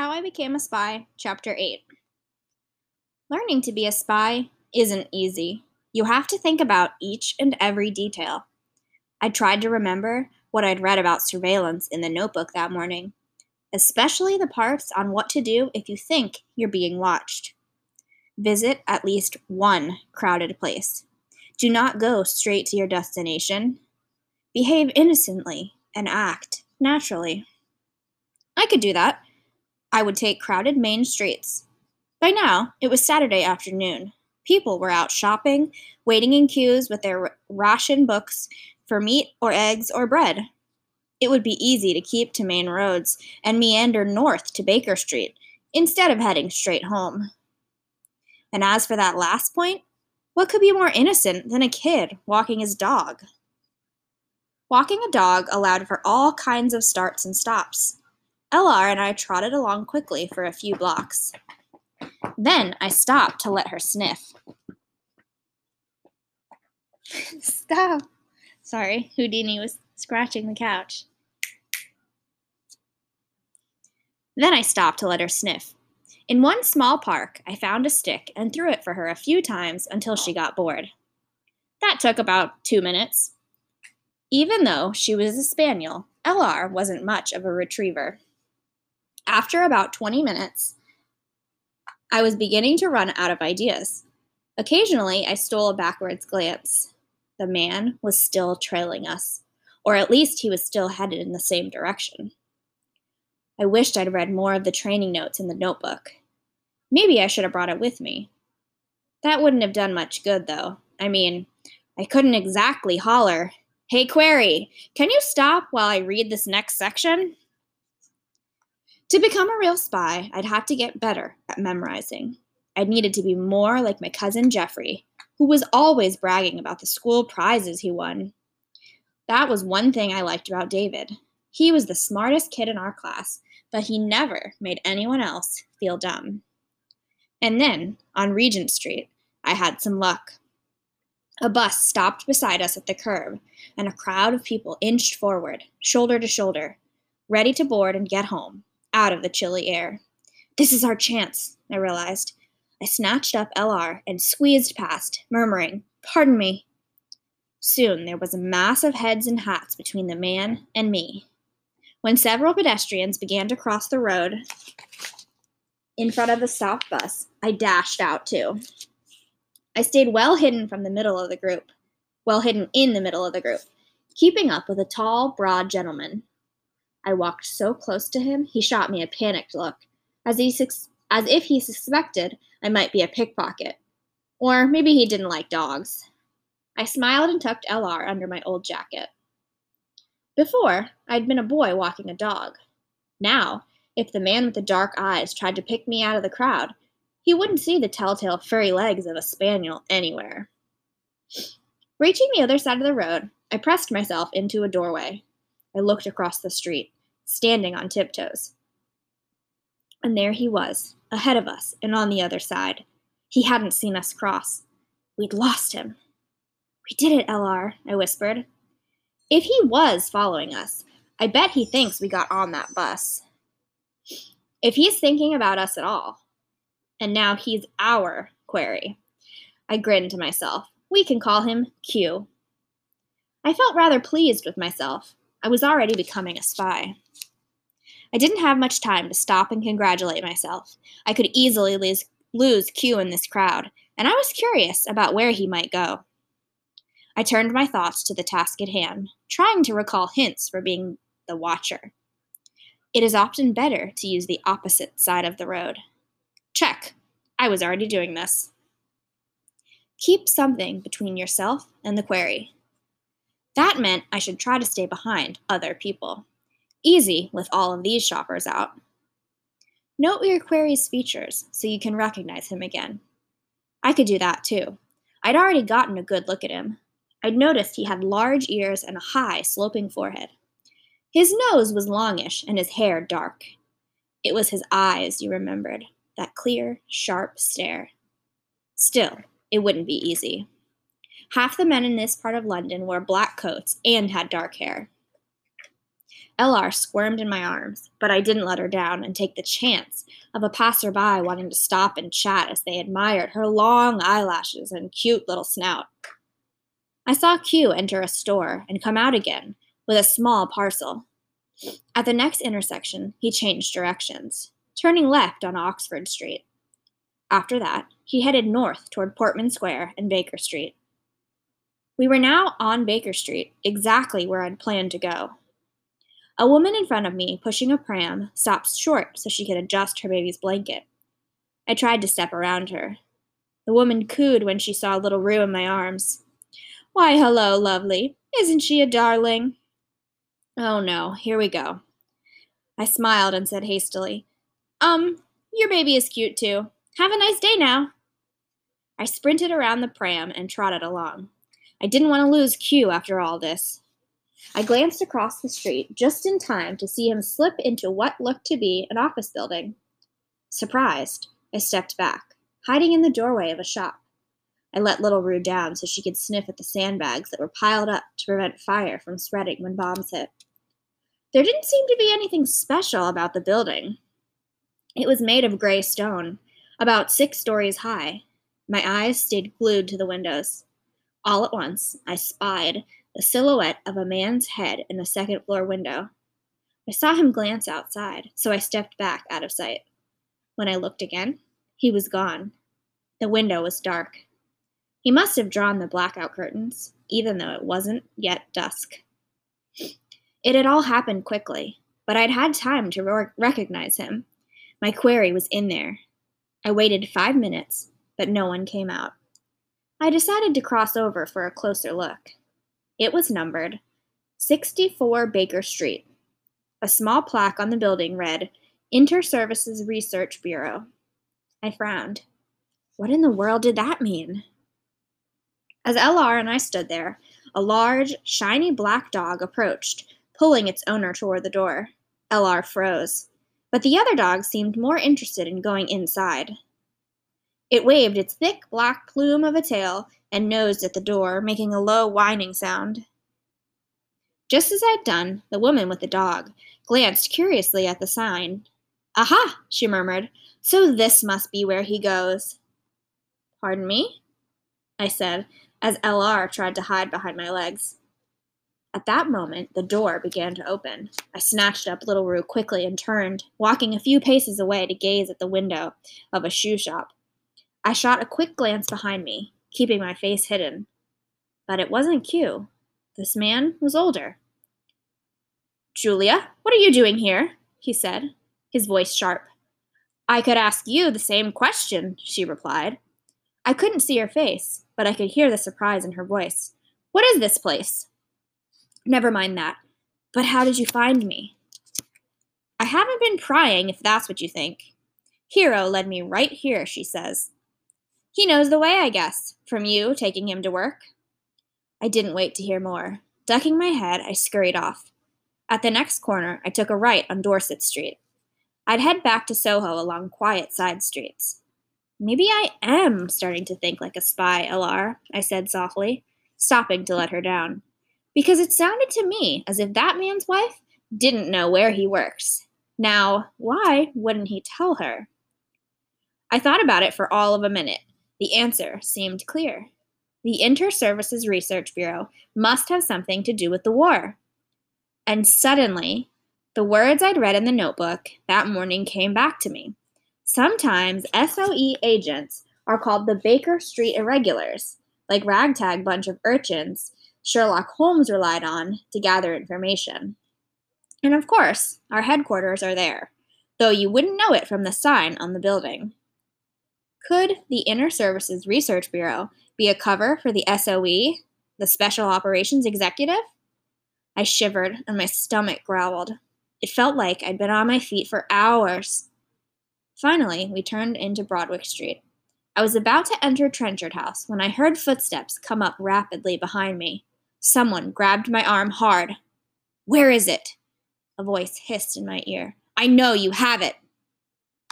How I Became a Spy, Chapter 8. Learning to be a spy isn't easy. You have to think about each and every detail. I tried to remember what I'd read about surveillance in the notebook that morning, especially the parts on what to do if you think you're being watched. Visit at least one crowded place. Do not go straight to your destination. Behave innocently and act naturally. I could do that I would take crowded main streets. By now, it was Saturday afternoon. People were out shopping, waiting in queues with their ration books for meat or eggs or bread. It would be easy to keep to main roads and meander north to Baker Street instead of heading straight home. And as for that last point, what could be more innocent than a kid walking his dog? Walking a dog allowed for all kinds of starts and stops. LR and I trotted along quickly for a few blocks. Then I stopped to let her sniff. Stop. Sorry, Houdini was scratching the couch. Then I stopped to let her sniff. In one small park, I found a stick and threw it for her a few times until she got bored. That took about two minutes. Even though she was a spaniel, LR wasn't much of a retriever. After about 20 minutes, I was beginning to run out of ideas. Occasionally, I stole a backwards glance. The man was still trailing us, or at least he was still headed in the same direction. I wished I'd read more of the training notes in the notebook. Maybe I should have brought it with me. That wouldn't have done much good, though. I mean, I couldn't exactly holler, Hey, Query, can you stop while I read this next section? To become a real spy, I'd have to get better at memorizing. I needed to be more like my cousin Jeffrey, who was always bragging about the school prizes he won. That was one thing I liked about David. He was the smartest kid in our class, but he never made anyone else feel dumb. And then, on Regent Street, I had some luck. A bus stopped beside us at the curb, and a crowd of people inched forward, shoulder to shoulder, ready to board and get home out of the chilly air. This is our chance, I realized. I snatched up LR and squeezed past, murmuring, Pardon me. Soon there was a mass of heads and hats between the man and me. When several pedestrians began to cross the road in front of the stopped bus, I dashed out too. I stayed well hidden from the middle of the group, well hidden in the middle of the group, keeping up with a tall, broad gentleman I walked so close to him, he shot me a panicked look, as, he as if he suspected I might be a pickpocket. Or maybe he didn't like dogs. I smiled and tucked LR under my old jacket. Before, I'd been a boy walking a dog. Now, if the man with the dark eyes tried to pick me out of the crowd, he wouldn't see the telltale furry legs of a spaniel anywhere. Reaching the other side of the road, I pressed myself into a doorway. I looked across the street, standing on tiptoes. And there he was, ahead of us and on the other side. He hadn't seen us cross. We'd lost him. We did it, LR, I whispered. If he was following us, I bet he thinks we got on that bus. If he's thinking about us at all, and now he's our query. I grinned to myself. We can call him Q. I felt rather pleased with myself. I was already becoming a spy. I didn't have much time to stop and congratulate myself. I could easily lose, lose Q in this crowd, and I was curious about where he might go. I turned my thoughts to the task at hand, trying to recall hints for being the watcher. It is often better to use the opposite side of the road. Check. I was already doing this. Keep something between yourself and the query. That meant I should try to stay behind other people. Easy with all of these shoppers out. Note your query's features so you can recognize him again. I could do that too. I'd already gotten a good look at him. I'd noticed he had large ears and a high, sloping forehead. His nose was longish and his hair dark. It was his eyes, you remembered, that clear, sharp stare. Still, it wouldn't be easy. Half the men in this part of London wore black coats and had dark hair. LR squirmed in my arms, but I didn't let her down and take the chance of a passerby wanting to stop and chat as they admired her long eyelashes and cute little snout. I saw Q enter a store and come out again with a small parcel. At the next intersection, he changed directions, turning left on Oxford Street. After that, he headed north toward Portman Square and Baker Street. We were now on Baker Street, exactly where I'd planned to go. A woman in front of me, pushing a pram, stopped short so she could adjust her baby's blanket. I tried to step around her. The woman cooed when she saw little Rue in my arms. Why, hello, lovely. Isn't she a darling? Oh no, here we go. I smiled and said hastily, Um, your baby is cute too. Have a nice day now. I sprinted around the pram and trotted along. I didn't want to lose Q after all this. I glanced across the street just in time to see him slip into what looked to be an office building. Surprised, I stepped back, hiding in the doorway of a shop. I let little Rue down so she could sniff at the sandbags that were piled up to prevent fire from spreading when bombs hit. There didn't seem to be anything special about the building. It was made of gray stone, about six stories high. My eyes stayed glued to the windows. All at once, I spied the silhouette of a man's head in a second floor window. I saw him glance outside, so I stepped back out of sight. When I looked again, he was gone. The window was dark. He must have drawn the blackout curtains, even though it wasn't yet dusk. It had all happened quickly, but I'd had time to re- recognize him. My query was in there. I waited five minutes, but no one came out. I decided to cross over for a closer look. It was numbered 64 Baker Street. A small plaque on the building read, Inter-Services Research Bureau. I frowned. What in the world did that mean? As LR and I stood there, a large, shiny black dog approached, pulling its owner toward the door. LR froze, but the other dog seemed more interested in going inside. It waved its thick black plume of a tail and nosed at the door, making a low whining sound. Just as I'd done, the woman with the dog glanced curiously at the sign. Aha, she murmured. So this must be where he goes. Pardon me? I said, as LR tried to hide behind my legs. At that moment, the door began to open. I snatched up Little Rue quickly and turned, walking a few paces away to gaze at the window of a shoe shop. I shot a quick glance behind me, keeping my face hidden. But it wasn't Q. This man was older. Julia, what are you doing here? he said, his voice sharp. I could ask you the same question, she replied. I couldn't see her face, but I could hear the surprise in her voice. What is this place? Never mind that. But how did you find me? I haven't been prying, if that's what you think. Hero led me right here, she says. He knows the way, I guess, from you taking him to work. I didn't wait to hear more. Ducking my head, I scurried off. At the next corner, I took a right on Dorset Street. I'd head back to Soho along quiet side streets. Maybe I am starting to think like a spy, LR, I said softly, stopping to let her down. Because it sounded to me as if that man's wife didn't know where he works. Now, why wouldn't he tell her? I thought about it for all of a minute, the answer seemed clear. The Inter-Services Research Bureau must have something to do with the war. And suddenly, the words I'd read in the notebook that morning came back to me. Sometimes SOE agents are called the Baker Street Irregulars, like ragtag bunch of urchins Sherlock Holmes relied on to gather information. And of course, our headquarters are there, though you wouldn't know it from the sign on the building. Could the Inter-Services Research Bureau be a cover for the SOE, the Special Operations Executive? I shivered and my stomach growled. It felt like I'd been on my feet for hours. Finally, we turned into Broadwick Street. I was about to enter Trenchard House when I heard footsteps come up rapidly behind me. Someone grabbed my arm hard. Where is it? A voice hissed in my ear. I know you have it.